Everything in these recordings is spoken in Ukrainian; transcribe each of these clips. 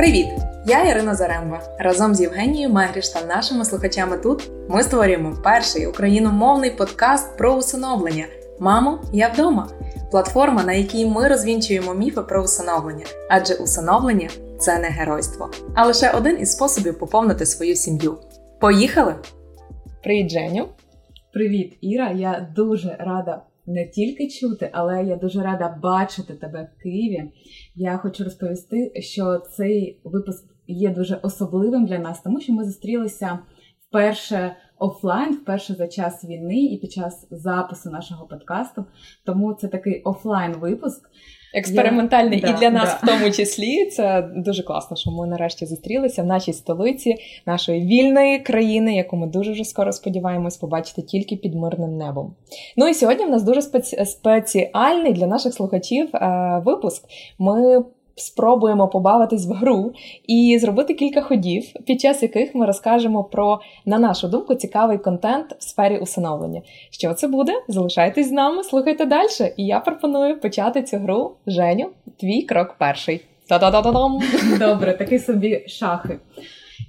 Привіт! Я Ірина Заремба. Разом з Євгенією Мегріш та нашими слухачами тут ми створюємо перший україномовний подкаст про усиновлення. Мамо, я вдома. Платформа, на якій ми розвінчуємо міфи про усиновлення, адже усиновлення це не геройство, а лише один із способів поповнити свою сім'ю. Поїхали! Привіт, Женю! Привіт, Іра! Я дуже рада не тільки чути, але я дуже рада бачити тебе в Києві. Я хочу розповісти, що цей випуск є дуже особливим для нас, тому що ми зустрілися вперше офлайн, вперше за час війни і під час запису нашого подкасту. Тому це такий офлайн випуск. Експериментальний Я... і для нас в тому числі. Це дуже класно, що ми нарешті зустрілися в нашій столиці, нашої вільної країни, яку ми дуже вже скоро сподіваємось побачити тільки під мирним небом. Ну і сьогодні в нас дуже спеці... спеціальний для наших слухачів е, випуск. Ми спробуємо побавитись в гру і зробити кілька ходів, під час яких ми розкажемо про, на нашу думку, цікавий контент в сфері усиновлення. Що це буде? Залишайтесь з нами, слухайте далі. І я пропоную почати цю гру. Женю, твій крок перший. Та-да-да-да-дам! Добре, такий собі шахи.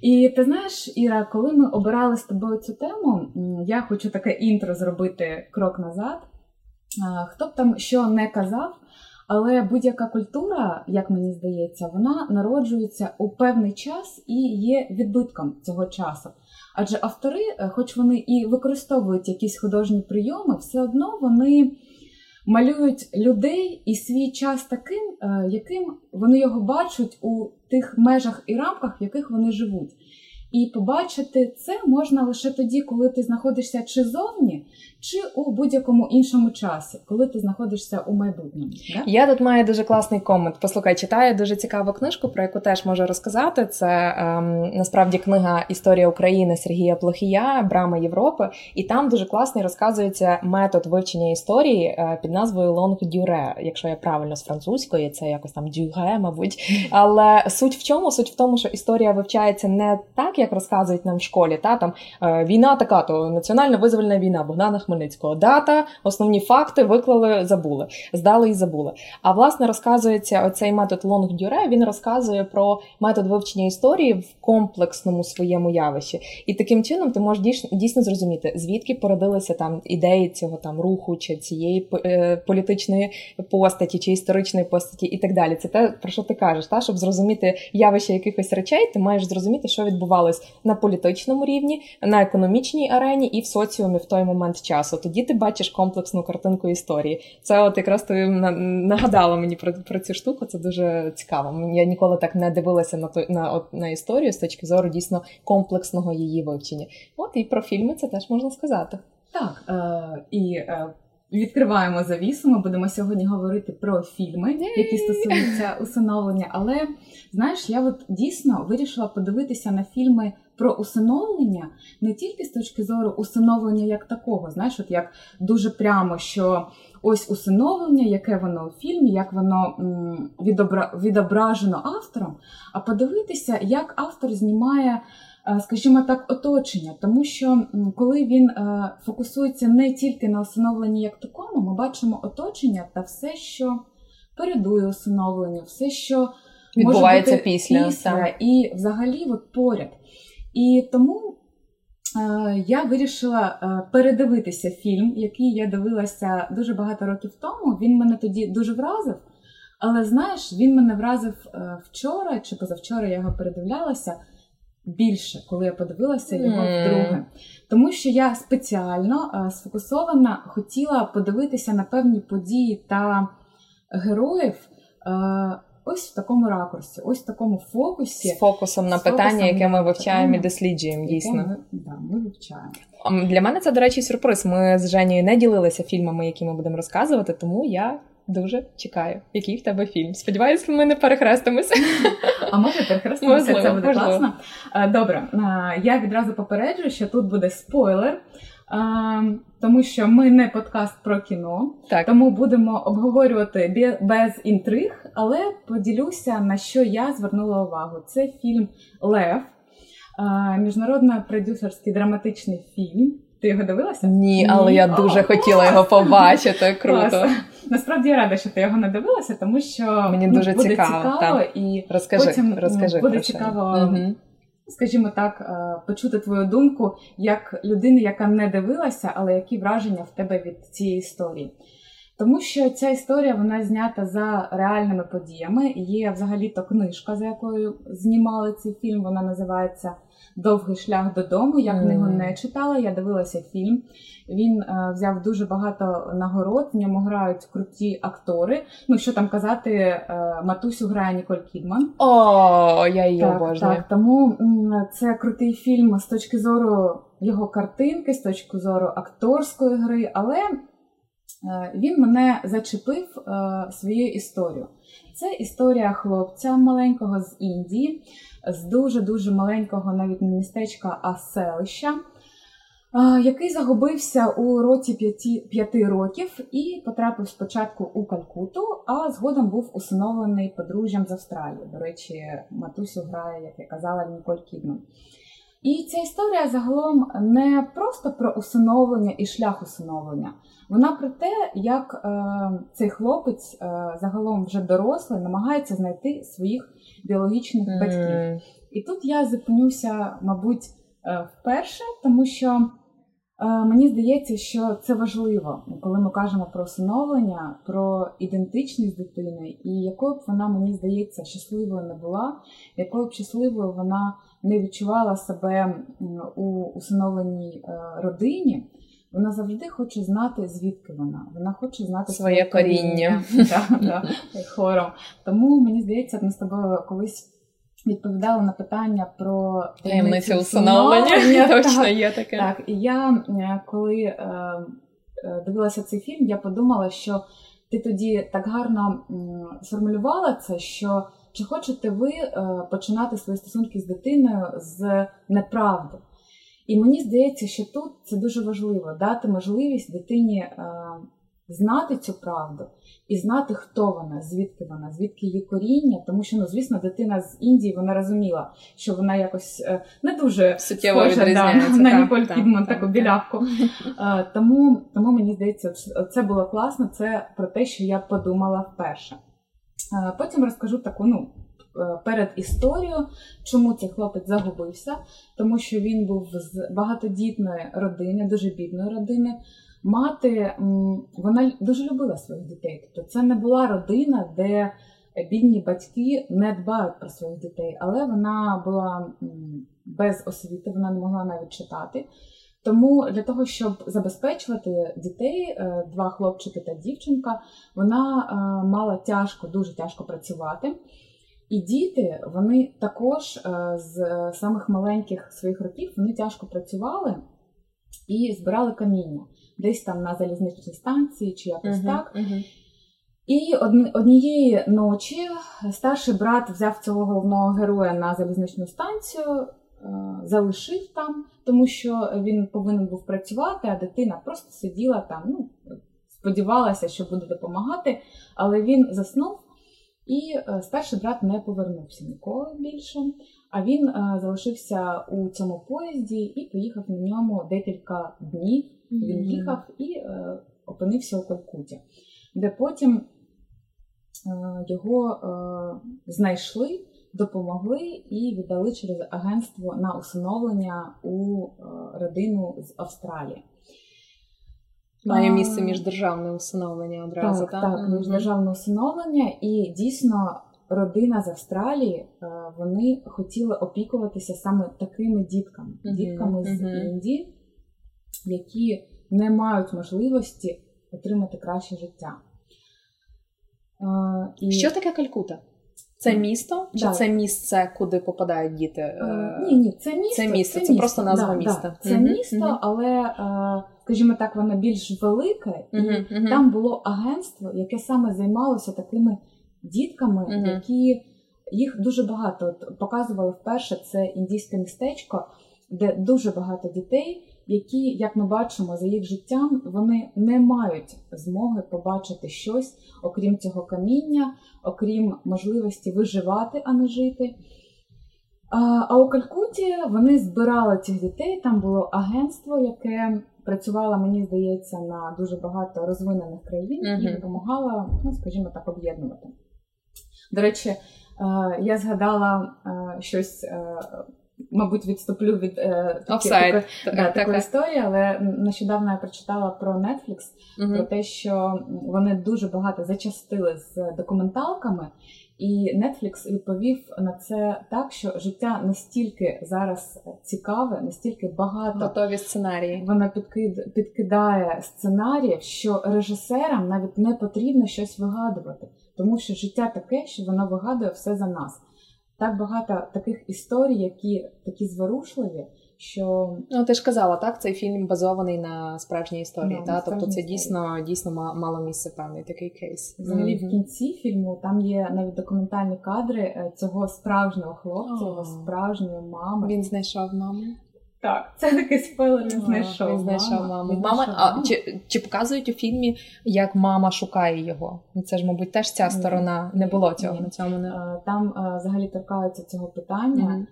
І ти знаєш, Іра, коли ми обирали з тобою цю тему, я хочу таке інтро зробити крок назад. Хто б там що не казав, але будь-яка культура, як мені здається, вона народжується у певний час і є відбитком цього часу. Адже автори, е, хоч вони і використовують якісь художні прийоми, все одно вони малюють людей і свій час таким, е, яким вони його бачать у тих межах і рамках, в яких вони живуть. І побачити це можна лише тоді, коли ти знаходишся чи зовні, чи у будь-якому іншому часі, коли ти знаходишся у майбутньому. Да? Я тут маю дуже класний комент. Послухай, читаю дуже цікаву книжку, про яку теж можу розказати. Це ем, насправді книга Історія України Сергія Плохія, Брама Європи, і там дуже класний розказується метод вивчення історії е, під назвою Лонг Дюре. Якщо я правильно з французької, це якось там дюре, мабуть. Але суть в чому? Суть в тому, що історія вивчається не так, як розказують нам в школі. Та там е, війна така, то національна визвольна війна Богдана Хмельницького. Дата, основні факти виклали, забули, здали і забули. А власне розказується оцей метод Лонг Дюре. Він розказує про метод вивчення історії в комплексному своєму явищі. І таким чином ти можеш дійсно зрозуміти, звідки породилися там ідеї цього там руху чи цієї е, політичної постаті чи історичної постаті, і так далі. Це те, про що ти кажеш, та щоб зрозуміти явище якихось речей, ти маєш зрозуміти, що відбувалось на політичному рівні, на економічній арені і в соціумі в той момент часу. Тоді ти бачиш комплексну картинку історії. Це от якраз ти нагадала мені про про цю штуку. Це дуже цікаво. Я ніколи так не дивилася на то на, на історію з точки зору дійсно комплексного її вивчення. От і про фільми це теж можна сказати. Так е, і е, відкриваємо завісу. Ми будемо сьогодні говорити про фільми, які стосуються усиновлення. Але знаєш, я от дійсно вирішила подивитися на фільми про усиновлення не тільки з точки зору усиновлення як такого, знаєш, от як дуже прямо, що ось усиновлення, яке воно у фільмі, як воно відобра... відображено автором, а подивитися, як автор знімає. Е, скажімо так, оточення, тому що коли він е, фокусується не тільки на усиновленні як такому, ми бачимо оточення та все, що передує усиновленню, все, що відбувається може бути після, після і взагалі от поряд. І тому е, я вирішила передивитися фільм, який я дивилася дуже багато років тому. Він мене тоді дуже вразив. Але знаєш, він мене вразив вчора чи позавчора я його передивлялася більше, коли я подивилася його mm. вдруге. Тому що я спеціально е, сфокусована хотіла подивитися на певні події та героїв. Е, ось в такому ракурсі, ось в такому фокусі. З фокусом на з питання, фокусом яке ми вивчаємо і досліджуємо, дійсно. Ми, да, ми вивчаємо. Для мене це, до речі, сюрприз. Ми з Женєю не ділилися фільмами, які ми будемо розказувати, тому я. Дуже чекаю, який в тебе фільм. Сподіваюся, ми не перехрестимося. А може перехрестимося, це буде можливо. класно. Е, добре, е, я відразу попереджую, що тут буде спойлер тому що ми не подкаст про кіно, так. тому будемо обговорювати без інтриг, але поділюся на що я звернула увагу. Це фільм Лев, міжнародно продюсерський драматичний фільм. Ти його дивилася? Ні, але Ні. я дуже О, хотіла його побачити. Круто. Насправді я рада, що ти його не дивилася, тому що мені ну, дуже буде цікаво, цікаво і розкажи, потім розкажи буде про цікаво. Угу. Скажімо так, е, почути твою думку як людини, яка не дивилася, але які враження в тебе від цієї історії. Тому що ця історія вона знята за реальними подіями. Є взагалі-то книжка, за якою знімали цей фільм. Вона називається Довгий шлях додому. Я книгу не читала, я дивилася фільм. Він е, взяв дуже багато нагород. В ньому грають круті актори. Ну що там казати, е, Матусю грає Ніколь Кідман. О, я її так, обожнюю. Так, Тому це крутий фільм з точки зору його картинки, з точки зору акторської гри, але він мене зачепив е, своєю історією. Це історія хлопця маленького з Індії, з дуже-дуже маленького навіть не містечка, а селища, е, який загубився у році п'яти, п'яти років і потрапив спочатку у Калькуту, а згодом був усиновлений подружжям з Австралії. До речі, матусю грає, як я казала, Ніколь Кідман. І ця історія загалом не просто про усиновлення і шлях усиновлення. Вона про те, як е, цей хлопець е, загалом вже дорослий, намагається знайти своїх біологічних mm. батьків. І тут я зупинюся, мабуть, е, вперше, тому що е, мені здається, що це важливо, коли ми кажемо про усиновлення, про ідентичність дитини, і якою б вона, мені здається, щасливою не була, якою б щасливою вона не відчувала себе у усиновленій е, родині. Вона завжди хоче знати, звідки вона. Вона хоче знати своє, своє коріння. Да, хором. Тому мені здається, ми з тобою колись відповідали на питання про таємницю усиновлення. Точно є таке. Так, і я коли е, е, дивилася цей фільм, я подумала, що ти тоді так гарно сформулювала це, що чи хочете ви е, починати свої стосунки з дитиною з неправди? І мені здається, що тут це дуже важливо дати можливість дитині е, знати цю правду і знати, хто вона, звідки вона, звідки її коріння. Тому що, ну, звісно, дитина з Індії вона розуміла, що вона якось е, не дуже суттєво схожа да, на Ніколь Кідман, таку білявку. Е, тому, тому мені здається, це було класно. Це про те, що я подумала вперше. Е, потім розкажу таку, ну. Е, перед історією, чому цей хлопець загубився, тому що він був з багатодітної родини, дуже бідної родини. Мати вона дуже любила своїх дітей. Тобто це не була родина, де бідні батьки не дбають про своїх дітей, але вона була без освіти, вона не могла навіть читати. Тому для того, щоб забезпечувати дітей, е, два хлопчики та дівчинка, вона е, мала тяжко, дуже тяжко працювати. І діти, вони також е, з самих маленьких своїх років вони тяжко працювали і збирали каміння десь там на залізничній станції чи якось uh-huh, так. Uh-huh. І однієї ночі старший брат взяв цього головного героя на залізничну станцію, залишив там, тому що він повинен був працювати, а дитина просто сиділа там, ну, сподівалася, що буде допомагати, але він заснув. І е, старший брат не повернувся ніколи більше, а він е, залишився у цьому поїзді і поїхав на ньому декілька днів. Він їхав і е, опинився у Калкуті, де потім його знайшли, допомогли і віддали через агентство на усиновлення у родину з Австралії. Має місце міждержавне усиновлення одразу. Так, так, так міждержавне усиновлення, і дійсно родина з Австралії е, вони хотіли опікуватися саме такими дітками, uh-huh, дітками з uh-huh. Індії, які не мають можливості отримати краще життя. Е, і... Що таке Калькута? Це місто? Чи да. це місце, куди попадають діти? Е, ні, ні, це місто. Це місто, це, це просто назва да, міста. Да. Це uh-huh, місто, але скажімо так, воно більш велике, і uh-huh. там було агентство, яке саме займалося такими дітками, uh-huh. які їх дуже багато От показували вперше. Це індійське містечко, де дуже багато дітей, які, як ми бачимо, за їх життям вони не мають змоги побачити щось, окрім цього каміння, окрім можливості виживати, а не жити. А у Калькуті вони збирали цих дітей. Там було агентство, яке працювала, мені здається, на дуже багато розвинених країн uh-huh. і допомагала, ну скажімо так, об'єднувати. До речі, е, я згадала е, щось. Мабуть, відступлю від е, такі, такої, да, такої історії, але нещодавно я прочитала про Netflix, uh-huh. про те, що вони дуже багато зачастили з документалками, і Netflix відповів на це так, що життя настільки зараз цікаве, настільки багато готові сценарії. Вона підкид, підкидає сценаріїв, що режисерам навіть не потрібно щось вигадувати, тому що життя таке, що воно вигадує все за нас. Так багато таких історій, які такі зворушливі. Що ну ти ж казала, так цей фільм базований на справжній історії. No, та тобто це дійсно дійсно мало місце певний такий кейс. Взагалі mm-hmm. в кінці фільму там є навіть документальні кадри е, цього справжнього хлопця, його справжньої мами. Він знайшов маму. Так, це такий спойлер, він знайшов. Він знайшов маму. Мама, а, чи, чи показують у фільмі, як мама шукає його? Це ж, мабуть, теж ця сторона не було цього. Ні. На цьому не е, там е, взагалі торкаються цього питання. Mm-hmm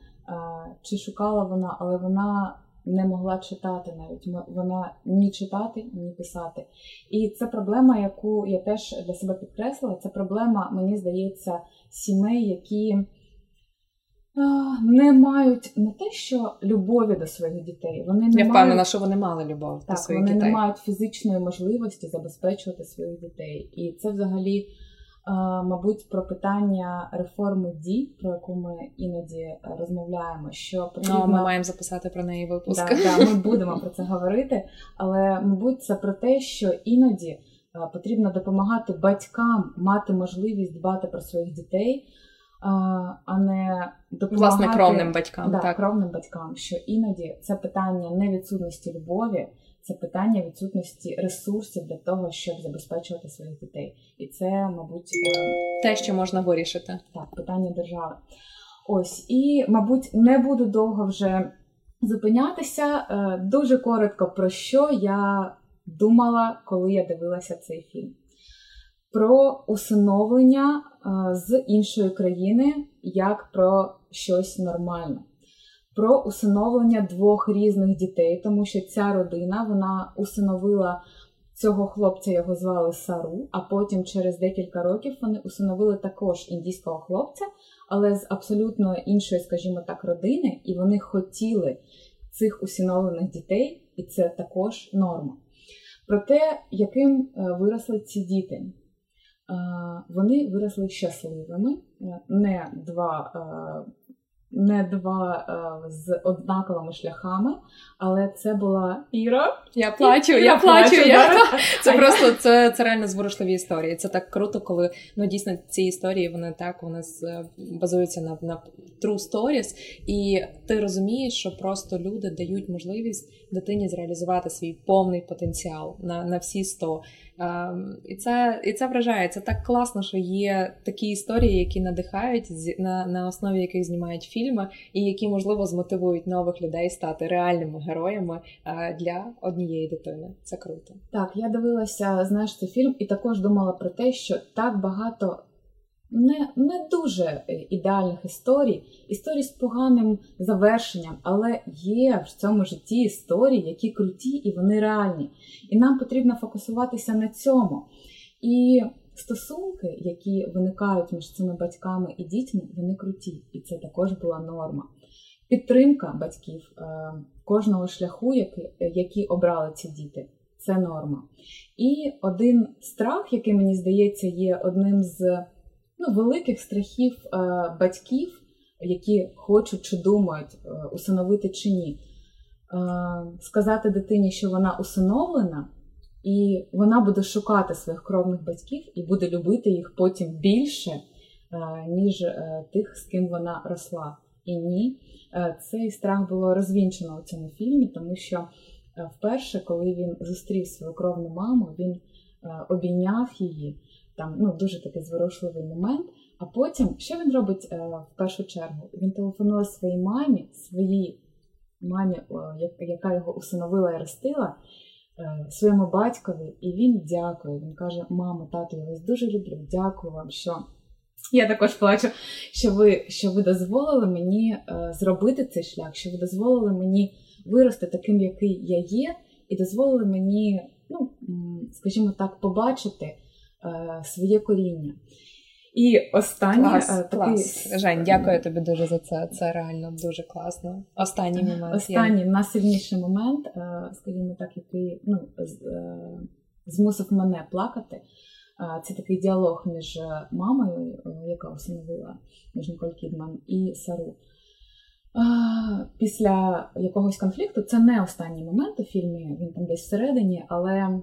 чи шукала вона, але вона не могла читати навіть. Вона ні читати, ні писати. І це проблема, яку я теж для себе підкреслила. Це проблема, мені здається, сімей, які. Не мають не те, що любові до своїх дітей. Вони не Я впевнена, мають... що вони мали любов так, до своїх вони дітей. Вони не мають фізичної можливості забезпечувати своїх дітей. І це взагалі мабуть, про питання реформи дій, про яку ми іноді розмовляємо. Що потрібно... Ну, ми маємо записати про неї випуск. Да, да, Ми будемо про це говорити, але мабуть, це про те, що іноді потрібно допомагати батькам мати можливість дбати про своїх дітей. А не допомагати Власне, кровним батькам. Да, так. кровним батькам, що іноді це питання не відсутності любові, це питання відсутності ресурсів для того, щоб забезпечувати своїх дітей. І це, мабуть, е, те, що можна вирішити. Так, питання держави. Ось, і, мабуть, не буду довго вже зупинятися. Е, дуже коротко про що я думала, коли я дивилася цей фільм. Про усиновлення е, з іншої країни як про щось нормальне про усиновлення двох різних дітей, тому що ця родина вона усиновила цього хлопця, його звали Сару, а потім через декілька років вони усиновили також індійського хлопця, але з абсолютно іншої, скажімо так, родини, і вони хотіли цих усиновлених дітей, і це також норма. Про те, яким е, виросли ці діти. Е, вони виросли щасливими, е, не два не два е, з однаковими шляхами, але це була Іра. Я плачу, я, я плачу. Я... Це просто це це реально зворушливі історії. Це так круто, коли ну дійсно ці історії вони так вони базуються на на true stories, і ти розумієш, що просто люди дають можливість дитині зреалізувати свій повний потенціал на на всі сто. Um, і це і це вражає. Це так класно, що є такі історії, які надихають на на основі яких знімають фільми, і які можливо змотивують нових людей стати реальними героями uh, для однієї дитини. Це круто. Так, я дивилася, знаєш, цей фільм, і також думала про те, що так багато не не дуже е, ідеальних історій, історій з поганим завершенням, але є в цьому житті історії, які круті і вони реальні. І нам потрібно фокусуватися на цьому. І стосунки, які виникають між цими батьками і дітьми, вони круті, і це також була норма. Підтримка батьків е, кожного шляху, який, які обрали ці діти, це норма. І один страх, який мені здається, є одним з ну, великих страхів е, батьків, які хочуть чи думають е, усиновити чи ні. Е, сказати дитині, що вона усиновлена, і вона буде шукати своїх кровних батьків і буде любити їх потім більше, ніж тих, з ким вона росла. І ні, цей страх було розвінчено у цьому фільмі, тому що вперше, коли він зустрів свою кровну маму, він обійняв її там ну дуже такий зворушливий момент. А потім, що він робить е, в першу чергу? Він телефонує своїй мамі, своїй мамі, яка його усиновила і ростила, е, своєму батькові, і він дякує. Він каже: Мамо, тату, я вас дуже люблю, дякую вам, що я також плачу, що ви що ви дозволили мені е, зробити цей шлях, що ви дозволили мені вирости таким, який я є, і дозволили мені, ну, скажімо так, побачити е, своє коріння. І останній клас, е, такий... клас. Жень, дякую тобі дуже за це. Це реально дуже класно. Останній момент. Останній найсильніший момент, е, скажімо так, який ну, змусив мене плакати. Це такий діалог між мамою, яка усиновила між Ніколь Кідман, і Сару. Після якогось конфлікту це не останній момент у фільмі, він там десь всередині, але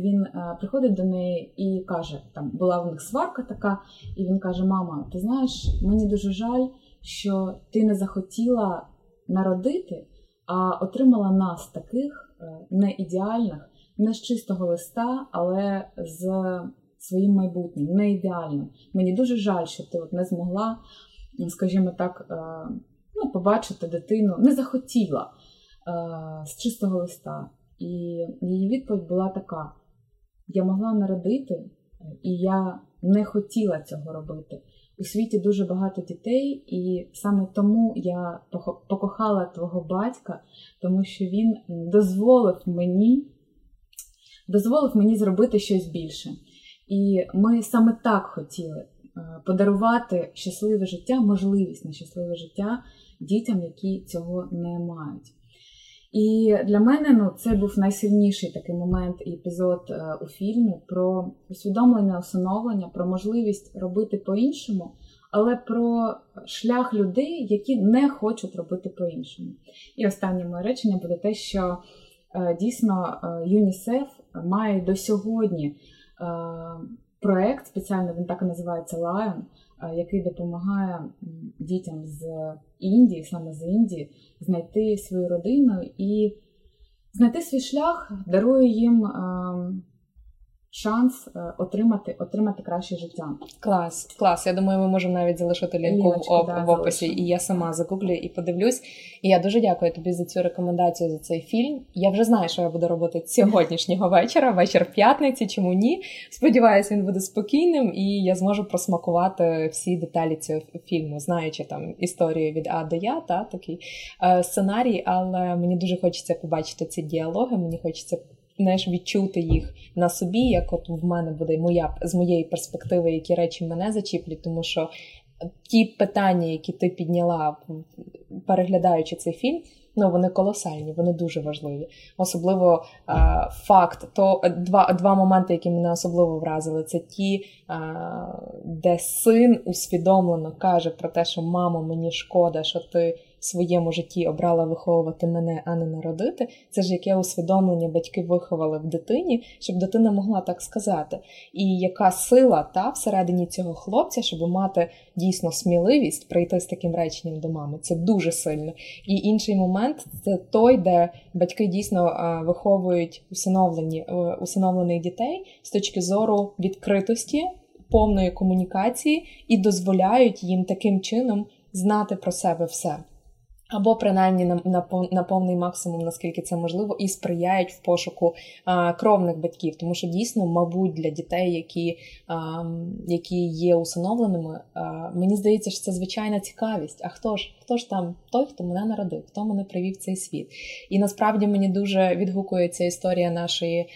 він приходить до неї і каже: там була в них сварка така, і він каже: Мама, ти знаєш, мені дуже жаль, що ти не захотіла народити, а отримала нас таких е, не ідеальних, не з чистого листа, але з своїм майбутнім, не ідеальним. Мені дуже жаль, що ти от не змогла, скажімо так. Е, ну, побачити дитину, не захотіла е, з чистого листа. І її відповідь була така: я могла народити, і я не хотіла цього робити. У світі дуже багато дітей, і саме тому я покохала твого батька, тому що він дозволив мені дозволив мені зробити щось більше. І ми саме так хотіли е, подарувати щасливе життя, можливість на щасливе життя дітям, які цього не мають. І для мене ну, це був найсильніший такий момент і епізод е, у фільмі про усвідомлення, усиновлення, про можливість робити по-іншому, але про шлях людей, які не хочуть робити по-іншому. І останнє моє речення буде те, що е, дійсно е, ЮНІСЕФ має до сьогодні проект, спеціально він так і називається Lion, який допомагає дітям з Індії, саме з Індії, знайти свою родину і знайти свій шлях, дарує їм шанс е, отримати отримати краще життя. Клас, клас. Я думаю, ми можемо навіть залишити лінку Ліночку, в, да, в описі, залишимо. і я сама загуглю і подивлюсь. І я дуже дякую тобі за цю рекомендацію за цей фільм. Я вже знаю, що я буду робити сьогоднішнього вечора, вечір п'ятниці. Чому ні? Сподіваюся, він буде спокійним, і я зможу просмакувати всі деталі цього фільму, знаючи там історію від А до Я, та такий е, сценарій. Але мені дуже хочеться побачити ці діалоги. Мені хочеться знаєш, відчути їх на собі, як от в мене буде моя з моєї перспективи, які речі мене зачіплять, тому що ті питання, які ти підняла, переглядаючи цей фільм. Ну, вони колосальні, вони дуже важливі. Особливо а, факт, то два два моменти, які мене особливо вразили, це ті, а, де син усвідомлено каже про те, що мамо, мені шкода, що ти своєму житті обрала виховувати мене, а не народити, це ж яке усвідомлення батьки виховали в дитині, щоб дитина могла так сказати. І яка сила та всередині цього хлопця, щоб мати дійсно сміливість прийти з таким реченням до мами. Це дуже сильно. І інший момент це той, де батьки дійсно виховують усиновлені е, усиновлених дітей з точки зору відкритості. Повної комунікації і дозволяють їм таким чином знати про себе все. Або принаймні на на, на повний максимум, наскільки це можливо, і сприяють в пошуку а, кровних батьків, тому що дійсно, мабуть, для дітей, які а, які є усиновленими, а, мені здається, що це звичайна цікавість. А хто ж хто ж там той, хто мене народив, хто мене привів в цей світ? І насправді мені дуже відгукується історія нашої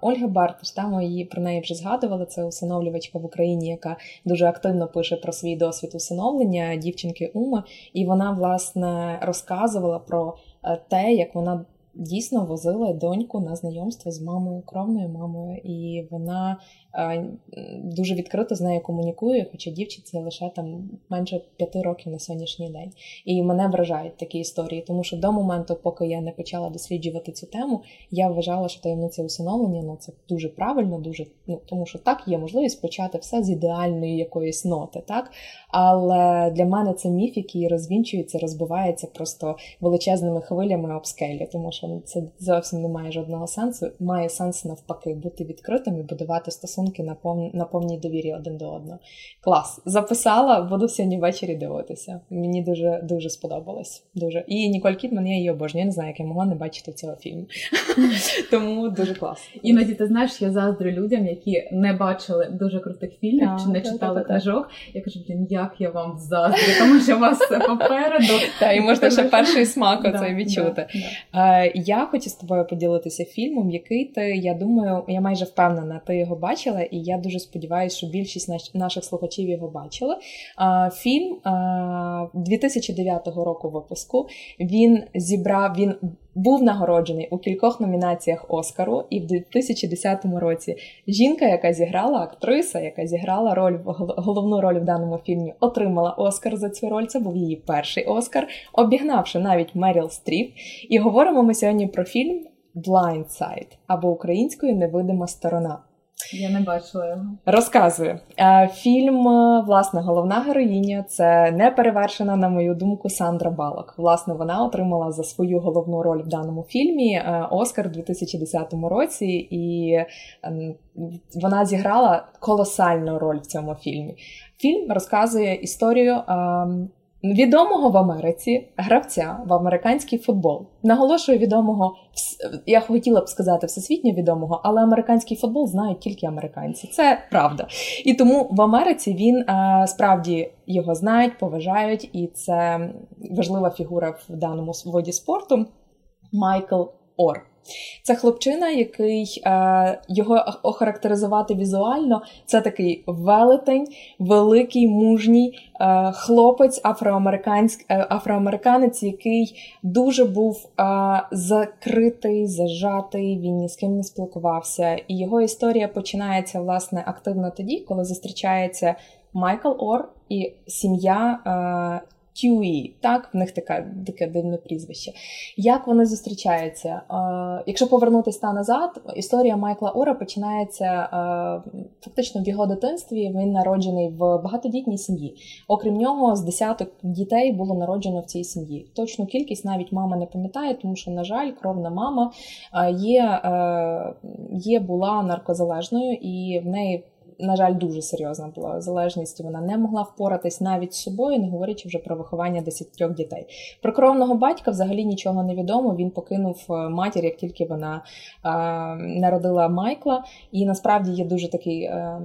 Ольги Бартиш. Там її про неї вже згадували. Це усиновлювачка в Україні, яка дуже активно пише про свій досвід усиновлення дівчинки Уми, і вона власне власне розказувала про е, те, як вона дійсно возила доньку на знайомство з мамою, кровною мамою, і вона дуже відкрито з нею комунікує, хоча дівчинці лише там менше п'яти років на сьогоднішній день. І мене вражають такі історії, тому що до моменту, поки я не почала досліджувати цю тему, я вважала, що таємниця усиновлення ну це дуже правильно, дуже ну тому, що так є можливість почати все з ідеальної якоїсь ноти, так але для мене це міф, який розвінчується, розбивається просто величезними хвилями об скелю, тому що це зовсім не має жодного сенсу. Має сенс навпаки бути відкритим і будувати стосунки на пов... на повній довірі один до одного. Клас. Записала, буду сьогодні ввечері дивитися. Мені дуже дуже сподобалось. Дуже. І Ніколь Кідман, я її обожнюю. Я не знаю, як я могла не бачити цього фільму. Тому дуже клас. Іноді ти знаєш, я заздрю людям, які не бачили дуже крутих фільмів чи не читали книжок. Я кажу, блін, як я вам заздрю, тому що у вас все попереду. Так, і можна ще перший смак оцей відчути. Я хочу з тобою поділитися фільмом, який ти, я думаю, я майже впевнена, ти його бачила, і я дуже сподіваюся, що більшість наш, наших слухачів його бачили. А, Фільм 2009 року випуску він зібрав він був нагороджений у кількох номінаціях Оскару, і в 2010 році жінка, яка зіграла актриса, яка зіграла роль головну роль в даному фільмі, отримала Оскар за цю роль. Це був її перший Оскар, обігнавши навіть Меріл Стріп. І говоримо ми сьогодні про фільм Blind Side або українською невидима сторона. Я не бачила його. Розказую. Е, фільм, е, власне, головна героїня це неперевершена, на мою думку, Сандра Балок. Власне, вона отримала за свою головну роль в даному фільмі е, Оскар у 2010 році, і ем, вона зіграла колосальну роль в цьому фільмі. Фільм розказує історію ем, Відомого в Америці гравця в американський футбол. Наголошую відомого, я хотіла б сказати всесвітньо відомого, але американський футбол знають тільки американці. Це правда. І тому в Америці він справді його знають, поважають, і це важлива фігура в даному виді спорту Майкл Ор. Це хлопчина, який е, його охарактеризувати візуально. Це такий велетень, великий мужній е, хлопець, афроамериканськ, е, афроамериканець, який дуже був е, закритий, зажатий. Він ні з ким не спілкувався. І його історія починається власне активно тоді, коли зустрічається Майкл Ор і сім'я. Тюї, так, в них таке таке дивне прізвище. Як вони зустрічаються? Е, якщо повернутися та назад, історія Майкла Ора починається е, фактично в його дитинстві. Він народжений в багатодітній сім'ї. Окрім нього, з десяток дітей було народжено в цій сім'ї. Точну кількість навіть мама не пам'ятає, тому що, на жаль, кровна мама е, є, е, є була наркозалежною і в неї на жаль, дуже серйозна була залежність. Вона не могла впоратись навіть з собою, не говорячи вже про виховання десятьох дітей. Про кровного батька взагалі нічого не відомо. Він покинув е, матір, як тільки вона е, народила Майкла. І насправді є дуже такий, е,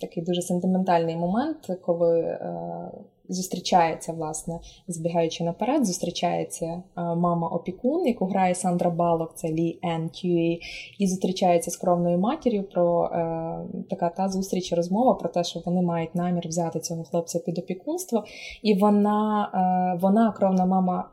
такий дуже сентиментальний момент, коли. Е, зустрічається, власне, збігаючи наперед, зустрічається мама опікун, яку грає Сандра Балок, це Лі Ен Тюї, і зустрічається з кровною матір'ю про е, така та зустріч розмова про те, що вони мають намір взяти цього хлопця під опікунство. І вона, е, вона кровна мама,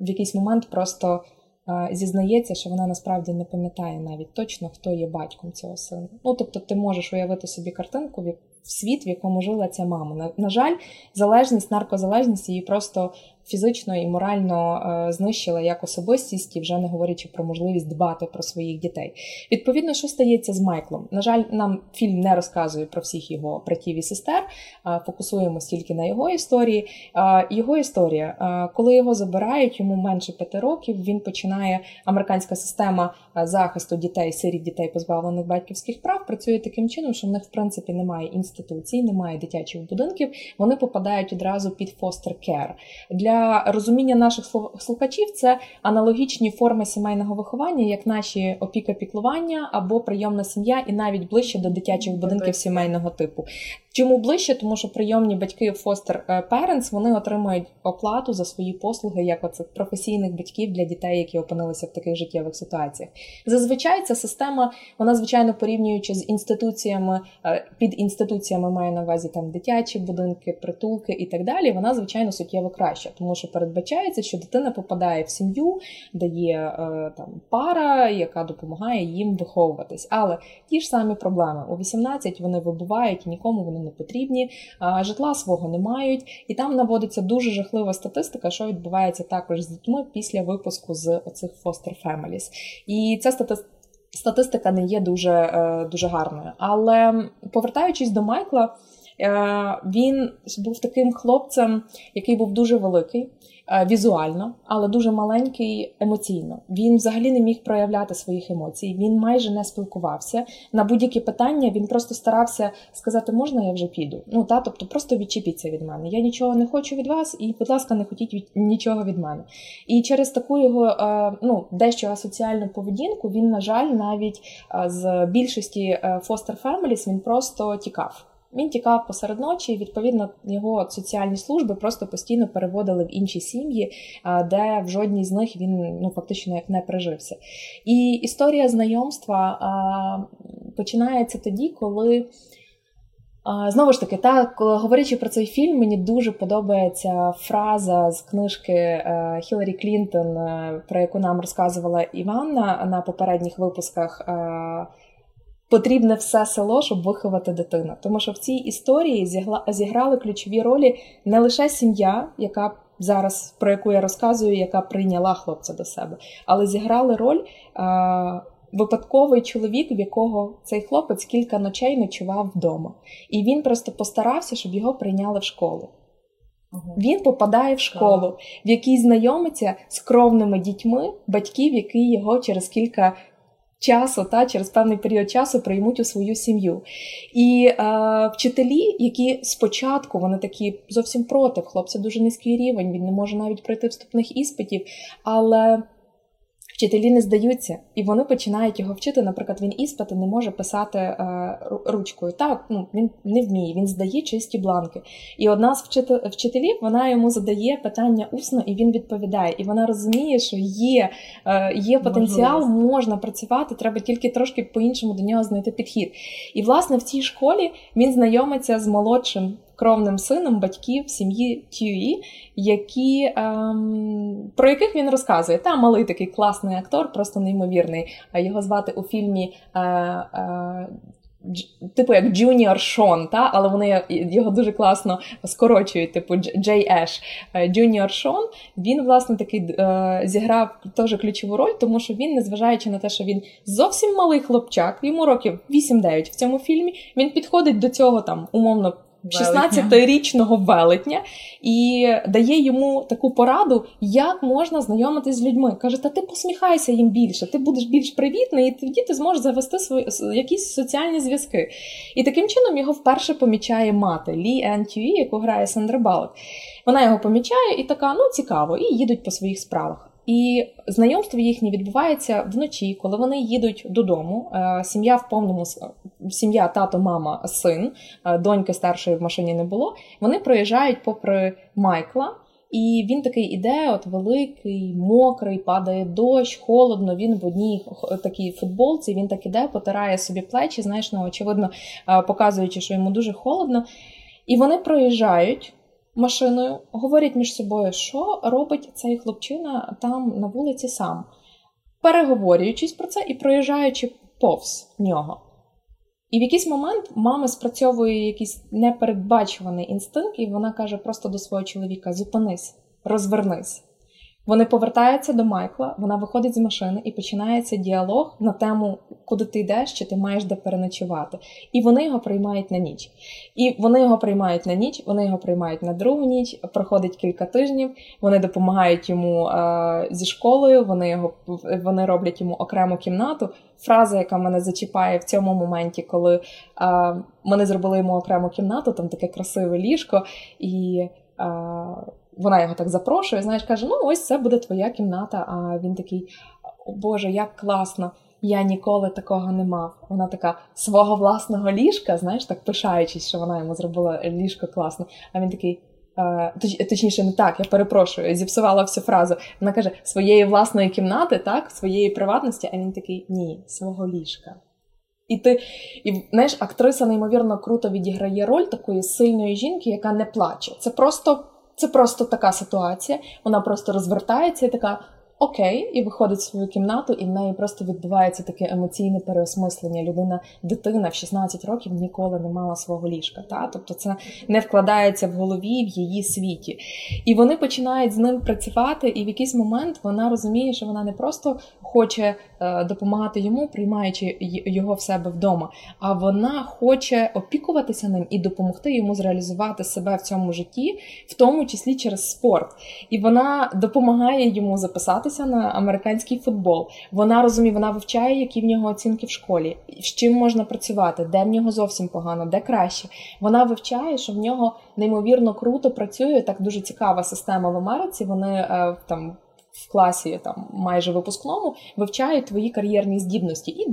в якийсь момент просто. Е, зізнається, що вона насправді не пам'ятає навіть точно, хто є батьком цього сина. Ну тобто, ти можеш уявити собі картинку, світ, в якому жила ця мама. На, на жаль, залежність, наркозалежність її просто фізично і морально е, знищила як особистість, і вже не говорячи про можливість дбати про своїх дітей. Відповідно, що стається з Майклом? На жаль, нам фільм не розказує про всіх його братів і сестер. Фокусуємося тільки на його історії. Його історія, коли його забирають, йому менше п'яти років. Він починає американська система захисту дітей, сиріт дітей, позбавлених батьківських прав, працює таким чином, що в них в принципі немає інституцій, немає дитячих будинків. Вони попадають одразу під care. Для для розуміння наших слухачів це аналогічні форми сімейного виховання, як наші опіка піклування або прийомна сім'я, і навіть ближче до дитячих будинків сімейного типу. Чому ближче? Тому що прийомні батьки foster parents, вони отримують оплату за свої послуги як оцих професійних батьків для дітей, які опинилися в таких життєвих ситуаціях. Зазвичай ця система, вона звичайно порівнюючи з інституціями, е, під інституціями має на увазі там дитячі будинки, притулки і так далі. Вона звичайно суттєво краща, тому що передбачається, що дитина попадає в сім'ю, де є е, там пара, яка допомагає їм виховуватись. Але ті ж самі проблеми у 18 вони вибувають нікому вони не потрібні, житла свого не мають, і там наводиться дуже жахлива статистика, що відбувається також з дітьми після випуску з оцих foster families. І ця статистика не є дуже, е, дуже гарною. Але повертаючись до Майкла. Е, він був таким хлопцем, який був дуже великий. Е, візуально, але дуже маленький емоційно. Він взагалі не міг проявляти своїх емоцій. Він майже не спілкувався на будь-які питання. Він просто старався сказати, можна я вже піду. Ну та тобто просто відчепіться від мене. Я нічого не хочу від вас, і, будь ласка, не хотіть від нічого від мене. І через таку його е, ну дещо асоціальну поведінку він, на жаль, навіть з більшості families він просто тікав. Він тікав посеред ночі, і відповідно його соціальні служби просто постійно переводили в інші сім'ї, де в жодній з них він ну фактично як не прижився. І історія знайомства починається тоді, коли. Знову ж таки, так, говорячи про цей фільм, мені дуже подобається фраза з книжки е, Хіларі Клінтон, е, про яку нам розказувала Іванна на попередніх випусках. Е, потрібне все село, щоб виховати дитину. Тому що в цій історії зіграли ключові ролі не лише сім'я, яка зараз про яку я розказую, яка прийняла хлопця до себе, але зіграли роль випадковий чоловік, в якого цей хлопець кілька ночей ночував вдома. І він просто постарався, щоб його прийняли в школу. Він попадає в школу, в якій знайомиться з кровними дітьми батьків, які його через кілька часу, та через певний період часу приймуть у свою сім'ю. І е, вчителі, які спочатку вони такі зовсім проти, хлопця дуже низький рівень, він не може навіть пройти вступних іспитів, але Вчителі не здаються, і вони починають його вчити. Наприклад, він іспити не може писати е, ручкою. Так, ну він не вміє, він здає чисті бланки. І одна з вчителів вона йому задає питання усно, і він відповідає. І вона розуміє, що є е, є потенціал, Можливо. можна працювати, треба тільки трошки по-іншому до нього знайти підхід. І власне в цій школі він знайомиться з молодшим кровним сином батьків сім'ї Тюї, які, ем, про яких він розказує. Та малий такий класний актор, просто неймовірний. Його звати у фільмі. Е, е, Типу як Junior Шон, та? але вони його дуже класно скорочують, типу Джей Еш. Junior Шон, він, власне, таки е, зіграв теж ключову роль, тому що він, незважаючи на те, що він зовсім малий хлопчак, йому років 8-9 в цьому фільмі, він підходить до цього там умовно 16-річного велетня і дає йому таку пораду, як можна знайомитись з людьми. Каже, та ти посміхайся їм більше, ти будеш більш привітний, і тоді ти зможеш завести свої якісь соціальні зв'язки. І таким чином його вперше помічає мати Лі Ен Тюї, яку грає Сандра Балок. Вона його помічає і така, ну цікаво, і їдуть по своїх справах. І знайомство їхнє відбувається вночі, коли вони їдуть додому. Е, сім'я в повному сім'я, тато, мама, син, е, доньки старшої в машині не було. Вони проїжджають попри Майкла. І він такий іде, от великий, мокрий, падає дощ, холодно. Він в одній такій футболці. Він так іде, потирає собі плечі, знаєш, ну очевидно, е, показуючи, що йому дуже холодно. І вони проїжджають машиною, говорять між собою, що робить цей хлопчина там на вулиці сам, переговорюючись про це і проїжджаючи повз нього. І в якийсь момент мама спрацьовує якийсь непередбачуваний інстинкт, і вона каже просто до свого чоловіка: зупинись, розвернись. Вони повертаються до Майкла, вона виходить з машини і починається діалог на тему, куди ти йдеш, чи ти маєш де переночувати. І вони його приймають на ніч. І вони його приймають на ніч, вони його приймають на другу ніч. Проходить кілька тижнів. Вони допомагають йому е, зі школою. Вони його вони роблять йому окрему кімнату. Фраза, яка мене зачіпає в цьому моменті, коли е, вони зробили йому окрему кімнату, там таке красиве ліжко і. Е, вона його так запрошує, знаєш, каже: Ну, ось це буде твоя кімната. А він такий, о Боже, як класно! Я ніколи такого не мав. Вона така свого власного ліжка, знаєш, так пишаючись, що вона йому зробила ліжко класно. А він такий. Е, точ, точніше, не так, я перепрошую, зіпсувала всю фразу. Вона каже, своєї власної кімнати, так, своєї приватності, а він такий ні, свого ліжка. І ти, і знаєш, актриса неймовірно круто відіграє роль такої сильної жінки, яка не плаче. Це просто це просто така ситуація. Вона просто розвертається і така окей, і виходить в свою кімнату, і в неї просто відбувається таке емоційне переосмислення. Людина, дитина в 16 років ніколи не мала свого ліжка. Та? Тобто це не вкладається в голові в її світі. І вони починають з ним працювати, і в якийсь момент вона розуміє, що вона не просто хоче е, допомагати йому, приймаючи його в себе вдома, а вона хоче опікуватися ним і допомогти йому зреалізувати себе в цьому житті, в тому числі через спорт. І вона допомагає йому записатися подивилася на американський футбол. Вона розуміє, вона вивчає, які в нього оцінки в школі, з чим можна працювати, де в нього зовсім погано, де краще. Вона вивчає, що в нього неймовірно круто працює. Так дуже цікава система в Америці. Вони е, там в класі там майже випускному вивчають твої кар'єрні здібності і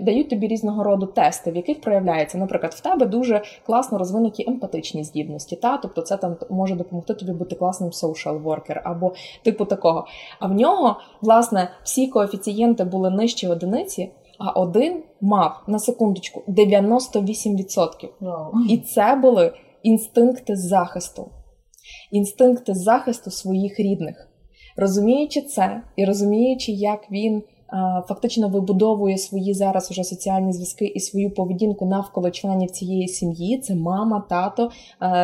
дають тобі різного роду тести, в яких проявляється, наприклад, в тебе дуже класно розвинуті емпатичні здібності. Та тобто, це там може допомогти тобі бути класним social worker або типу такого. А в нього власне всі коефіцієнти були нижчі одиниці. А один мав на секундочку 98%. Wow. І це були інстинкти захисту, інстинкти захисту своїх рідних. Розуміючи це і розуміючи, як він фактично вибудовує свої зараз уже соціальні зв'язки і свою поведінку навколо членів цієї сім'ї, це мама, тато,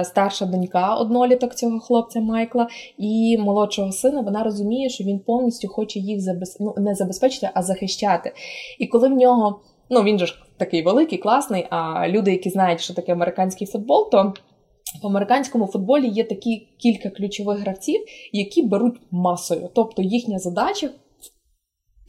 старша донька, одноліток цього хлопця Майкла і молодшого сина, вона розуміє, що він повністю хоче їх забез... ну, не забезпечити, а захищати. І коли в нього, ну він же ж такий великий, класний, а люди, які знають, що таке американський футбол, то в американському футболі є такі кілька ключових гравців, які беруть масою. Тобто їхня задача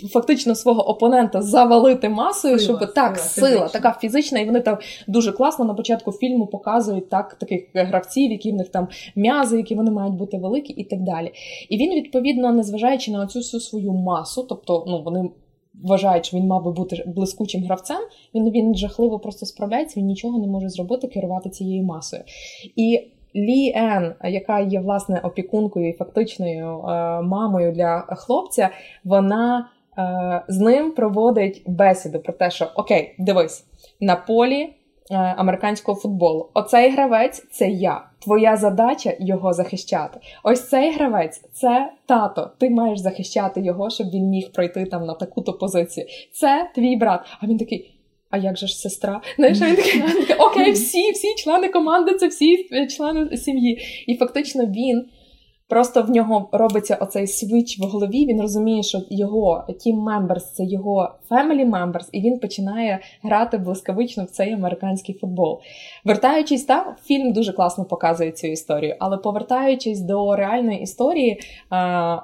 фактично свого опонента завалити масою, сила, щоб так, сила, сила така фізична, і вони там дуже класно на початку фільму показують так таких гравців, які в них там м'язи, які вони мають бути великі, і так далі. І він, відповідно, незважаючи на цю всю свою масу, тобто ну вони вважають, що він мав би бути блискучим гравцем, він він жахливо просто справляється, він нічого не може зробити, керувати цією масою. І Лі Ен, яка є власне опікункою і фактичною е, мамою для хлопця, вона е, з ним проводить бесіду про те, що окей, дивись, на полі американського футболу. Оцей гравець це я. Твоя задача його захищати. Ось цей гравець це тато. Ти маєш захищати його, щоб він міг пройти там на таку-то позицію. Це твій брат. А він такий. А як же ж сестра? Знаєш, він такий, окей, всі, всі члени команди, це всі члени сім'ї. І фактично він Просто в нього робиться оцей свіч в голові. Він розуміє, що його team members – це його family members, і він починає грати блискавично в цей американський футбол. Вертаючись там, фільм дуже класно показує цю історію. Але повертаючись до реальної історії,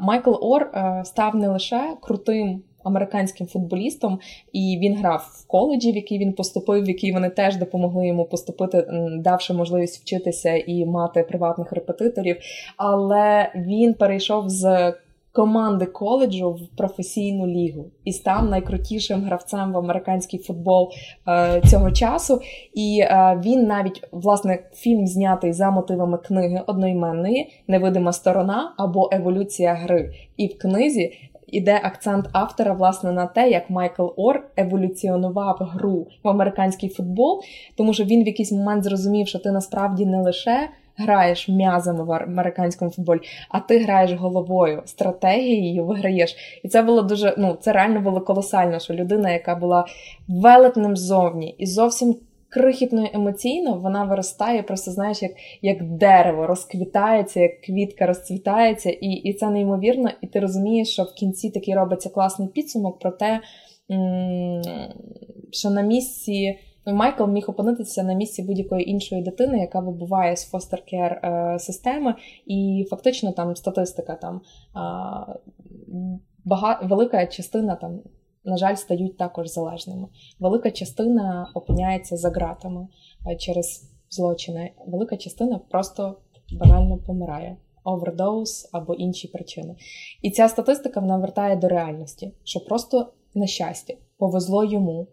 Майкл Ор став не лише крутим американським футболістом, і він грав в коледжі, в який він поступив, в який вони теж допомогли йому поступити, давши можливість вчитися і мати приватних репетиторів. Але він перейшов з. Команди коледжу в професійну лігу і став найкрутішим гравцем в американський футбол е, цього часу. І е, він навіть власне фільм знятий за мотивами книги одноіменної невидима сторона або еволюція гри. І в книзі іде акцент автора власне на те, як Майкл Ор еволюціонував гру в американський футбол, тому що він в якийсь момент зрозумів, що ти насправді не лише. Граєш м'язами в американському футболі, а ти граєш головою, стратегією виграєш. І це було дуже, ну це реально було колосально, що людина, яка була велетним зовні і зовсім крихітно емоційно, вона виростає, просто знаєш, як як дерево розквітається, як квітка розцвітається, і і це неймовірно. І ти розумієш, що в кінці такий робиться класний підсумок про те, що на місці. Ну, Майкл міг опинитися на місці будь-якої іншої дитини, яка вибуває з фостер-кер системи, і фактично там статистика там бага... велика частина там на жаль, стають також залежними. Велика частина опиняється за ґратами е, через злочини. Велика частина просто банально помирає. Овердоуз або інші причини. І ця статистика вона вертає до реальності, що просто на щастя повезло йому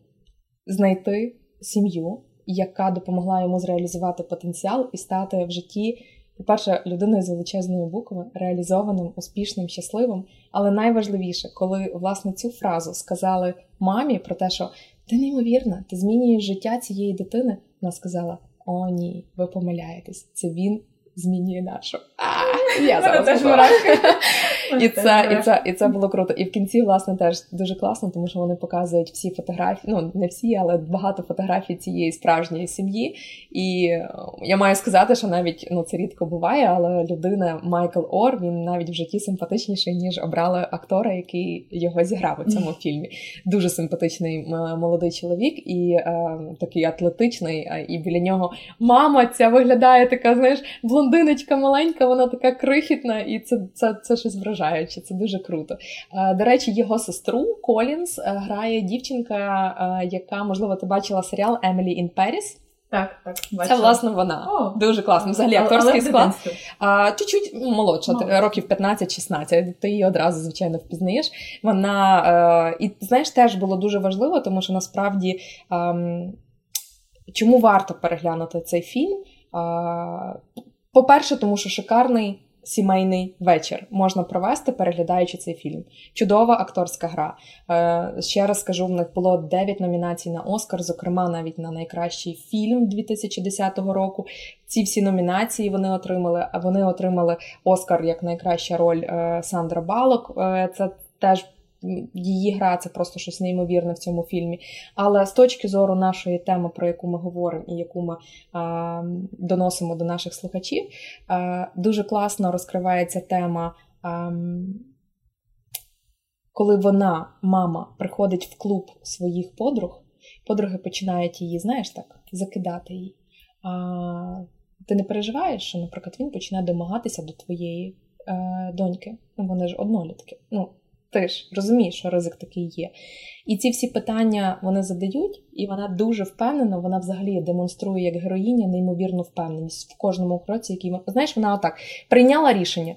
знайти сім'ю, яка допомогла йому зреалізувати потенціал і стати в житті по-перше, людиною з величезною букви, реалізованим, успішним, щасливим. Але найважливіше, коли власне цю фразу сказали мамі про те, що ти неймовірна, ти змінюєш життя цієї дитини, вона сказала: О, ні, ви помиляєтесь, це він змінює нашу. А, я зараз теж і це і це, і це було круто. І в кінці, власне, теж дуже класно, тому що вони показують всі фотографії, ну не всі, але багато фотографій цієї справжньої сім'ї. І е, я маю сказати, що навіть ну це рідко буває, але людина Майкл Ор він навіть в житті симпатичніший, ніж обрали актора, який його зіграв у цьому фільмі. Дуже симпатичний молодий чоловік і е, такий атлетичний. І біля нього мама ця виглядає така, знаєш, блондиночка маленька, вона така крихітна, і це, це, це щось вражаюче, це дуже круто. До речі, його сестру Колінс е, грає дівчинка, е, яка, можливо, ти бачила серіал Емілі in Paris. Так, так. Бачила. Це власне вона. О, Дуже класно. Взагалі акторський склад. А, Чуть-чуть молодша, Молодь. років 15-16. Ти її одразу, звичайно, впізнаєш. Вона е, і знаєш, теж було дуже важливо, тому що насправді е, чому варто переглянути цей фільм? Е, по-перше, тому що шикарний сімейний вечір можна провести, переглядаючи цей фільм. Чудова акторська гра. Е, Ще раз скажу, в них було 9 номінацій на Оскар, зокрема, навіть на найкращий фільм 2010 року. Ці всі номінації вони отримали. Вони отримали Оскар як найкраща роль е, Сандра Балок. Е, це теж її гра це просто щось неймовірне в цьому фільмі. Але з точки зору нашої теми, про яку ми говоримо і яку ми а, доносимо до наших слухачів, а, дуже класно розкривається тема. А, коли вона, мама, приходить в клуб своїх подруг, подруги починають її, знаєш так, закидати її. А, Ти не переживаєш, що, наприклад, він починає домагатися до твоєї е, доньки. Ну, вони ж однолітки. Ну, ти ж розумієш, що ризик такий є. І ці всі питання вони задають, і вона дуже впевнена, вона взагалі демонструє як героїня неймовірну впевненість в кожному кроці, який знаєш, вона отак прийняла рішення.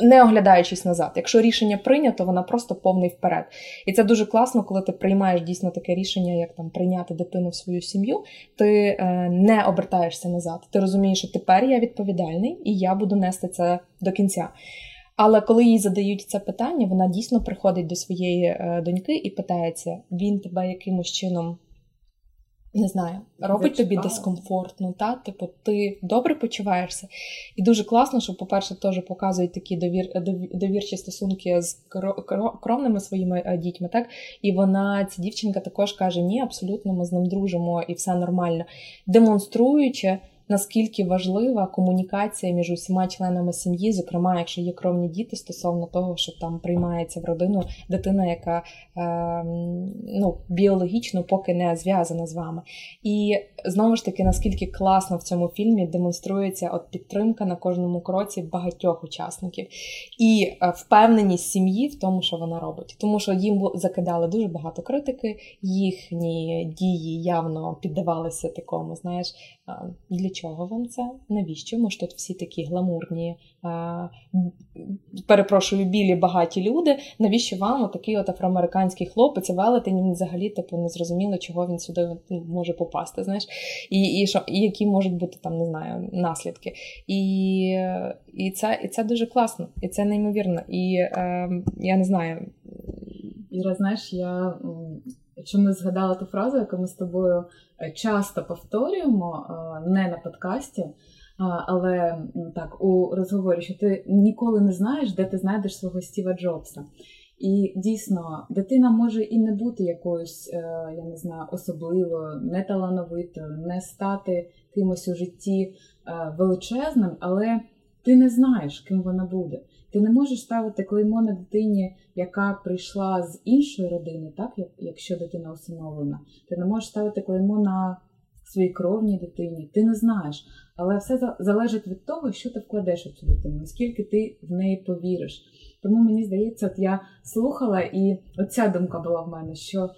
Не оглядаючись назад, якщо рішення прийнято, вона просто повний вперед. І це дуже класно, коли ти приймаєш дійсно таке рішення, як там прийняти дитину в свою сім'ю. Ти е, не обертаєшся назад. Ти розумієш, що тепер я відповідальний і я буду нести це до кінця. Але коли їй задають це питання, вона дійсно приходить до своєї е, доньки і питається: він тебе якимось чином не знаю, робить тобі дискомфортно, та типу, ти добре почуваєшся. І дуже класно, що, по-перше, теж показують такі довір, довірчі стосунки з кровними своїми е, дітьми. так? І вона, ця дівчинка, також каже: Ні, абсолютно, ми з ним дружимо і все нормально, демонструючи наскільки важлива комунікація між усіма членами сім'ї, зокрема, якщо є кровні діти, стосовно того, що там приймається в родину дитина, яка е, ну, біологічно поки не зв'язана з вами. І знову ж таки, наскільки класно в цьому фільмі демонструється от підтримка на кожному кроці багатьох учасників і е, впевненість сім'ї в тому, що вона робить, тому що їм закидали дуже багато критики, їхні дії явно піддавалися такому, знаєш, для чого вам це? Навіщо? Ми ж тут всі такі гламурні, а, перепрошую, білі багаті люди. Навіщо вам отакий от афроамериканський хлопець велетень, взагалі типу не зрозуміло, чого він сюди ну, може попасти. знаєш, І і, що, і які можуть бути там, не знаю, наслідки. І і, це і це дуже класно, і це неймовірно. І е, я не знаю. Іра, знаєш, я чому згадала ту фразу, яку ми з тобою е, часто повторюємо, е, не на подкасті, але так у розговорі, що ти ніколи не знаєш, де ти знайдеш свого Стіва Джобса. І дійсно, дитина може і не бути якоюсь, е, я не знаю, особливою, неталановитою, не стати кимось у житті величезним, але ти не знаєш, ким вона буде. Ти не можеш ставити клеймо на дитині, яка прийшла з іншої родини, так якщо дитина усиновлена. Ти не можеш ставити клеймо на своїй кровній дитині. Ти не знаєш. Але все залежить від того, що ти вкладеш у цю дитину, наскільки ти в неї повіриш. Тому мені здається, от я слухала, і оця думка була в мене, що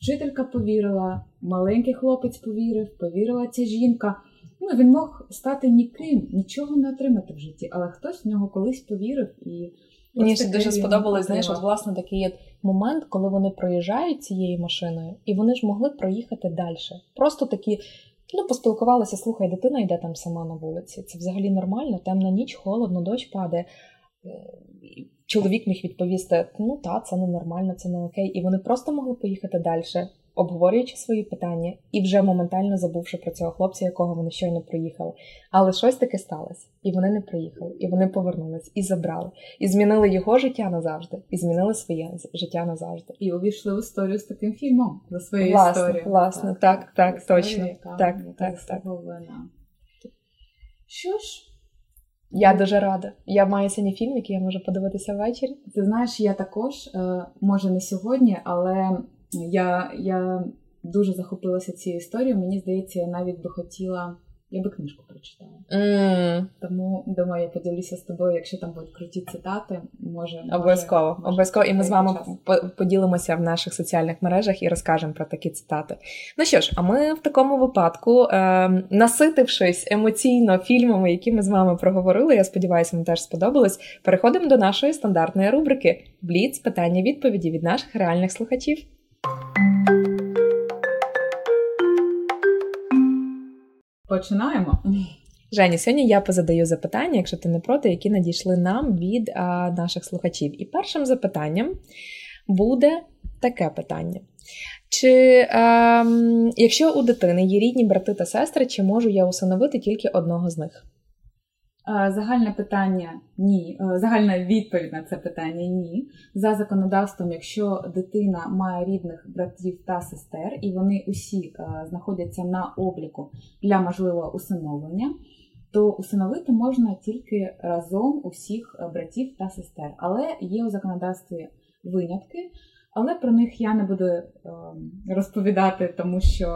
вчителька повірила, маленький хлопець повірив, повірила ця жінка. Ну, Він мог стати ніким, нічого не отримати в житті, але хтось в нього колись повірив і. Мені ще дуже сподобалось, знаєш, от, власне, такий от момент, коли вони проїжджають цією машиною, і вони ж могли проїхати далі. Просто такі, ну, поспілкувалися, слухай, дитина йде там сама на вулиці. Це взагалі нормально, темна ніч, холодно, дощ падає. Чоловік міг відповісти: ну так, це ненормально, це не окей. І вони просто могли поїхати далі обговорюючи свої питання і вже моментально забувши про цього хлопця, якого вони щойно приїхали. Але щось таке сталося, і вони не приїхали, і вони повернулись, і забрали, і змінили його життя назавжди, і змінили своє життя назавжди. І увійшли в історію з таким фільмом за своєю власне, історією. Власне, так, так, так історія, точно. Яка, так, так, так. Що ж? Я дуже рада. Я маю сьогодні фільм, який я можу подивитися ввечері. Ти знаєш, я також, е, може не сьогодні, але я я дуже захопилася цією історією. Мені здається, я навіть би хотіла я би книжку прочитала. Mm. Тому думаю, я поділюся з тобою, якщо там будуть круті цитати, може обов'язково. Може, обов'язково, і ми з вами час. поділимося в наших соціальних мережах і розкажемо про такі цитати. Ну що ж, а ми в такому випадку, е, наситившись емоційно фільмами, які ми з вами проговорили, я сподіваюся, вам теж сподобалось. Переходимо до нашої стандартної рубрики Бліц питання відповіді від наших реальних слухачів. Починаємо. Жені, сьогодні я позадаю запитання, якщо ти не проти, які надійшли нам від а, наших слухачів. І першим запитанням буде таке питання: Чи а, ем, якщо у дитини є рідні брати та сестри, чи можу я усиновити тільки одного з них? Е, загальне питання ні. Е, загальна відповідь на це питання ні. За законодавством, якщо дитина має рідних братів та сестер, і вони усі е, знаходяться на обліку для можливого усиновлення, то усиновити можна тільки разом усіх братів та сестер. Але є у законодавстві винятки, але про них я не буду розповідати, тому що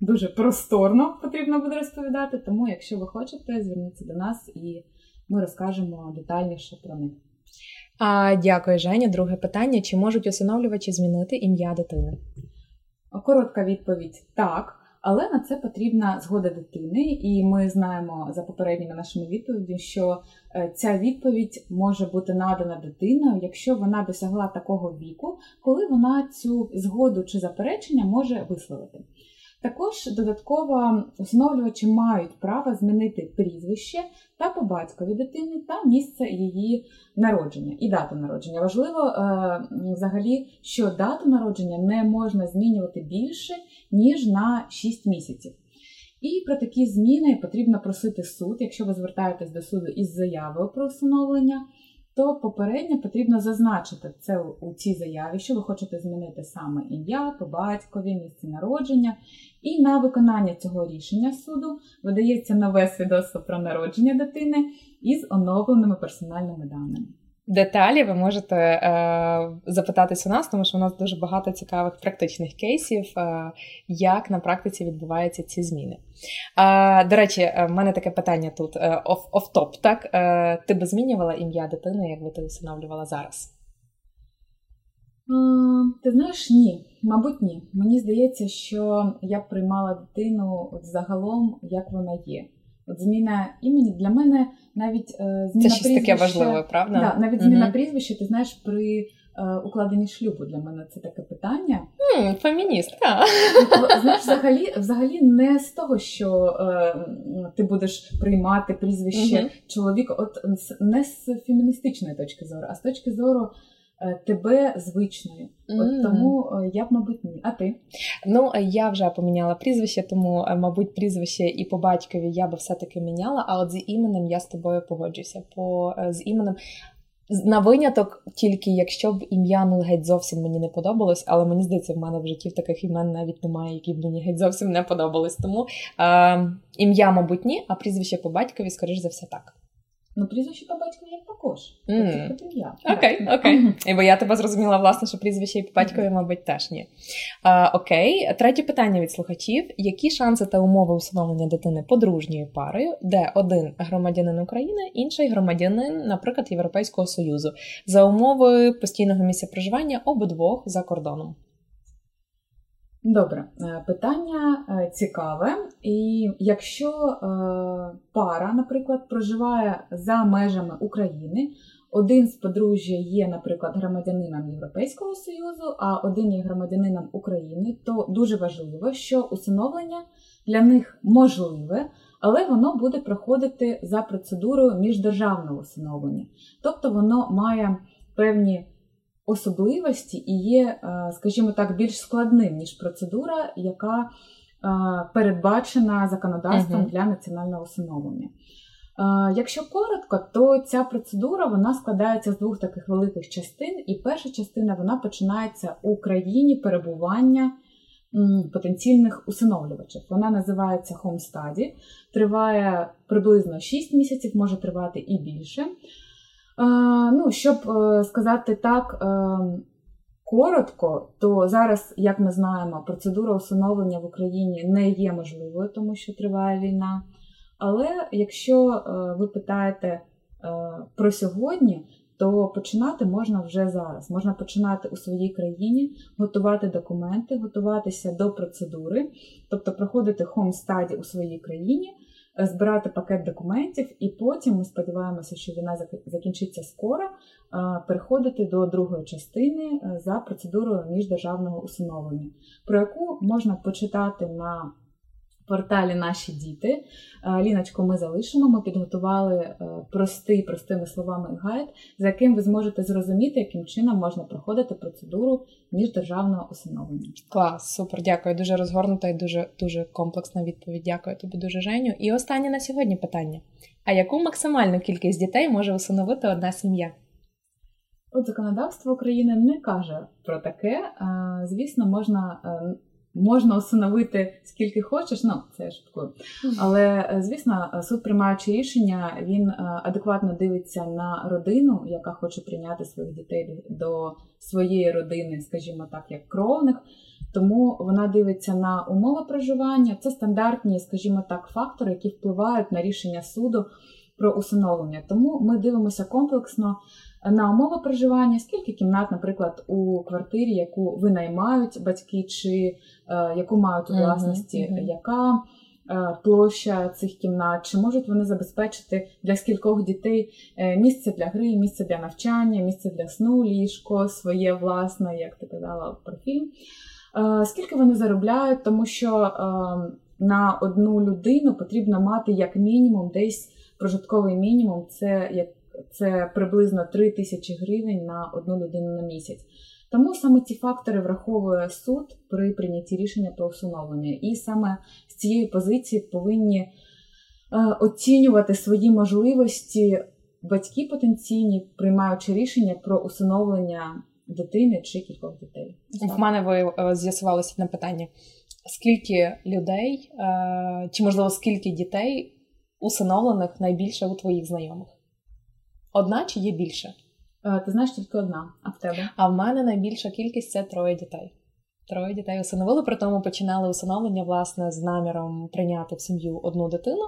дуже просторно потрібно буде розповідати. Тому, якщо ви хочете, зверніться до нас і ми розкажемо детальніше про них. А, Дякую, Женя. Друге питання: чи можуть усиновлювачі змінити ім'я дитини? Коротка відповідь так. Але на це потрібна згода дитини, і ми знаємо за попередніми нашими відповідями, що е, ця відповідь може бути надана дитиною, якщо вона досягла такого віку, коли вона цю згоду чи заперечення може висловити. Також додатково усиновлювачі мають право змінити прізвище та по батькові дитини та місце її народження і дату народження. Важливо е, взагалі, що дату народження не можна змінювати більше, ніж на 6 місяців. І про такі зміни потрібно просити суд, якщо ви звертаєтесь до суду із заявою про усиновлення то попередньо потрібно зазначити це у цій заяві, що ви хочете змінити саме ім'я, по батькові, місце народження. І на виконання цього рішення суду видається нове свідоцтво про народження дитини із оновленими персональними даними деталі ви можете е, запитатись у нас, тому що у нас дуже багато цікавих практичних кейсів, е, як на практиці відбуваються ці зміни. Е, до речі, е, в мене таке питання тут оф-топ. Так е, ти би змінювала ім'я дитини, якби ти усиновлювала зараз? Ти знаєш, ні, мабуть, ні. Мені здається, що я приймала дитину загалом, як вона є. От зміна імені для мене навіть е, зміна Це щось таке важливе, правда? Да, навіть зміна угу. прізвища, ти знаєш, при е, укладенні шлюбу для мене це таке питання. Mm, феміністка. Знаєш, взагалі взагалі не з того, що е, ти будеш приймати прізвище угу. чоловіка, от не з феміністичної точки зору, а з точки зору. Е, тебе звичною. Mm. От тому е, я б, мабуть, ні. А ти? Ну, е, я вже поміняла прізвище, тому, мабуть, прізвище і по батькові я би все-таки міняла, а от з іменем я з тобою погоджуся. По, З іменем. На виняток, тільки якщо б ім'я ну геть зовсім мені не подобалось, але мені здається, в мене в житті таких імен навіть немає, які б мені геть зовсім не подобались. Тому е, ім'я, мабуть, ні, а прізвище по батькові, скоріш за все, так. Ну, прізвище по батькові як також. Mm. Окей, окей. І бо я тебе зрозуміла, власне, що прізвище і по батькові, мабуть, теж ні. А, Окей. Третє питання від слухачів: які шанси та умови усиновлення дитини подружньою парою, де один громадянин України, інший громадянин, наприклад, Європейського Союзу, за умови постійного місця проживання обидвох за кордоном? Добре, е, питання е, цікаве. І якщо е, пара, наприклад, проживає за межами України, один з подружжя є, наприклад, громадянином Європейського Союзу, а один є громадянином України, то дуже важливо, що усиновлення для них можливе, але воно буде проходити за процедурою міждержавного усиновлення. Тобто воно має певні особливості і є, е, скажімо так, більш складним, ніж процедура, яка е, передбачена законодавством uh-huh. для національного усиновлення. Е, якщо коротко, то ця процедура вона складається з двох таких великих частин, і перша частина вона починається у країні перебування потенційних усиновлювачів. Вона називається Home Study, триває приблизно 6 місяців, може тривати і більше. Ну, щоб е, сказати так е, коротко, то зараз, як ми знаємо, процедура усиновлення в Україні не є можливою, тому що триває війна. Але якщо е, ви питаєте е, про сьогодні, то починати можна вже зараз. Можна починати у своїй країні, готувати документи, готуватися до процедури, тобто проходити хом стаді у своїй країні, е, збирати пакет документів, і потім ми сподіваємося, що війна закінчиться скоро. Переходити до другої частини за процедурою міждержавного усиновлення, про яку можна почитати на порталі Наші діти. Е, Ліночку ми залишимо. Ми підготували е, простий, простими словами гайд, за яким ви зможете зрозуміти, яким чином можна проходити процедуру міждержавного усиновлення. Клас, супер, дякую. Дуже розгорнута і дуже дуже комплексна відповідь. Дякую тобі дуже Женю. І останнє на сьогодні питання: а яку максимальну кількість дітей може усиновити одна сім'я? От законодавство України не каже про таке. Звісно, можна е, Можна усиновити скільки хочеш, ну це я шуткую. Але е, звісно, суд приймаючи рішення, він е, адекватно дивиться на родину, яка хоче прийняти своїх дітей до своєї родини, скажімо так, як кровних. Тому вона дивиться на умови проживання. Це стандартні, скажімо так, фактори, які впливають на рішення суду про усиновлення. Тому ми дивимося комплексно на умови проживання, скільки кімнат, наприклад, у квартирі, яку винаймають батьки, чи е, яку мають у власності, mm-hmm. яка е, площа цих кімнат, чи можуть вони забезпечити для скількох дітей е, місце для гри, місце для навчання, місце для сну, ліжко, своє власне, як ти казала про фільм. Е, скільки вони заробляють, тому що е, на одну людину потрібно мати як мінімум десь прожитковий мінімум, це як це приблизно 3 тисячі гривень на одну людину на місяць. Тому саме ці фактори враховує суд при прийнятті рішення про усиновлення. І саме з цієї позиції повинні е, оцінювати свої можливості батьки потенційні, приймаючи рішення про усиновлення дитини чи кількох дітей. В мене ви е, з'ясувалося на питання: скільки людей, е, чи можливо скільки дітей усиновлених найбільше у твоїх знайомих? Одна чи є більше? Е, ти знаєш тільки одна, а в тебе? А в мене найбільша кількість це троє дітей. Троє дітей усиновили, при тому починали усиновлення власне з наміром прийняти в сім'ю одну дитину.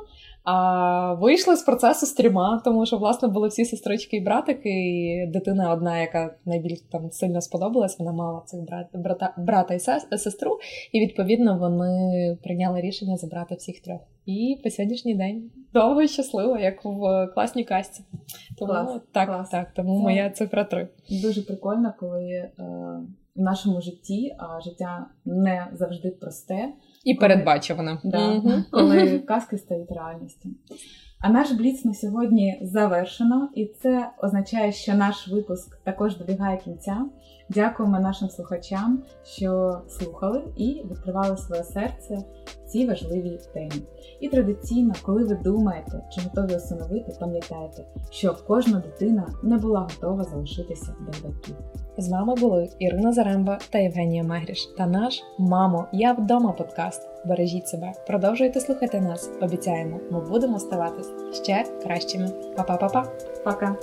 А вийшли з процесу з трьома, тому що власне були всі сестрички і братики, і дитина одна, яка найбільш там сильно сподобалась, вона мала цих брат, брата, брата і сестру, і відповідно вони прийняли рішення забрати всіх трьох. І по сьогоднішній день довго і щасливо, як в класній касті. Тому клас, так, клас. так, тому Це моя цифра три. Дуже прикольно, коли. Е в нашому житті, а життя не завжди просте і передбачуване. Да. Коли казки стають реальністю. А наш бліц на сьогодні завершено, і це означає, що наш випуск також добігає кінця. Дякуємо нашим слухачам, що слухали і відкривали своє серце цій важливій темі. І традиційно, коли ви думаєте, чи готові усиновити, пам'ятайте, що кожна дитина не була готова залишитися без батьків. З вами були Ірина Заремба та Євгенія Магріш та наш Мамо, я вдома подкаст. Бережіть себе, продовжуйте слухати нас. Обіцяємо, ми будемо ставатись ще кращими. Па-па-па-па! Пока!